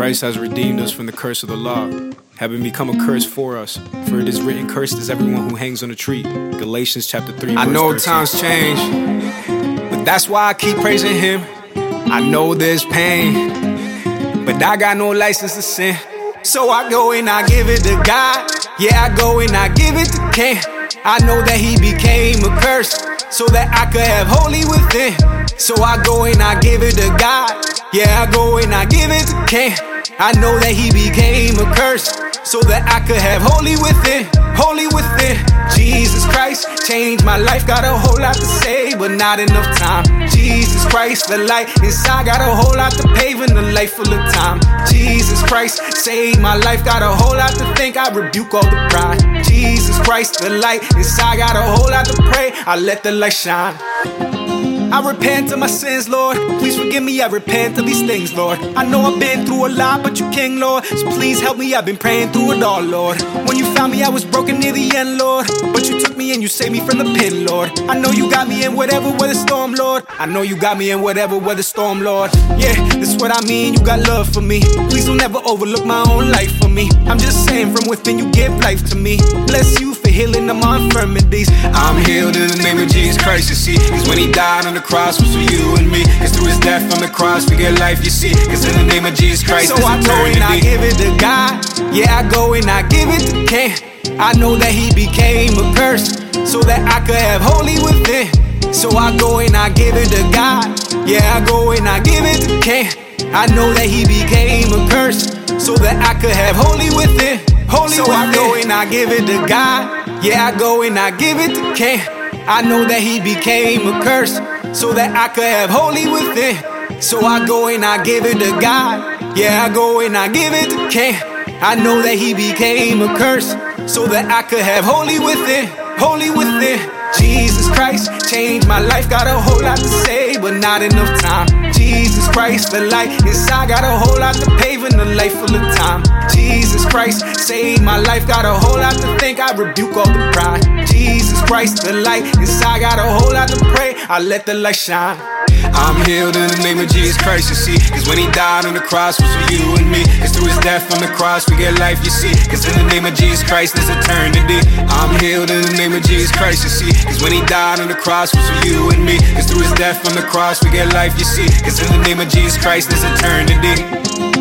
Christ has redeemed us from the curse of the law, having become a curse for us. For it is written, Cursed is everyone who hangs on a tree. Galatians chapter 3. I know 13. times change, but that's why I keep praising Him. I know there's pain, but I got no license to sin. So I go and I give it to God. Yeah, I go and I give it to King. I know that He became a curse so that I could have holy within. So I go and I give it to God. Yeah, I go and I give it to King. I know that He became a curse so that I could have holy within, holy within. Jesus Christ changed my life, got a whole lot to say, but not enough time. Jesus Christ, the light inside, got a whole lot to pave in the life full of time. Jesus Christ saved my life, got a whole lot to think, I rebuke all the pride. Jesus Christ, the light inside, got a whole lot to pray, I let the light shine. I repent of my sins, Lord. Please forgive me, I repent of these things, Lord. I know I've been through a lot, but you King, Lord. So please help me, I've been praying through it all, Lord. When you found me, I was broken near the end, Lord. But you took me and you saved me from the pit, Lord. I know you got me in whatever weather storm, Lord. I know you got me in whatever weather storm, Lord. Yeah, that's what I mean, you got love for me. Please don't ever overlook my own life for me. I'm just saying, from within, you give life to me. Bless you for healing of my infirmities. I'm healed in the name of Jesus Christ, you see. Cause when he died on the cross was for you and me. Cause through his death on the cross we get life, you see. Cause in the name of Jesus Christ, so I go and I give it to God. Yeah, I go and I give it to King. I know that he became a curse so that I could have holy within. So I go and I give it to God. Yeah, I go and I give it to King. I know that he became a curse so that I could have holy within. Holy so I go and I give it to God. Yeah, I go and I give it to King. I know that he became a curse so that I could have holy within. So I go and I give it to God. Yeah, I go and I give it to King. I know that he became a curse so that I could have holy within, holy within. Jesus Christ changed my life, got a whole lot to say, but not enough time. Jesus Christ, the light inside, got a whole lot to pave in the life full of time. Jesus Christ save my life, got a whole lot to think, I rebuke all the pride. Jesus Christ, the light inside, got a whole lot to pray, I let the light shine. I'm healed in the name of Jesus Christ, you see. Cause when he died on the cross was for you and me. Cause through his death on the cross we get life, you see. Cause in the name of Jesus Christ there's eternity. I'm healed in the name of Jesus Christ, you see. Cause when he died on the cross was for you and me. Cause through his death on the cross we get life, you see. Cause in the name of Jesus Christ there's eternity.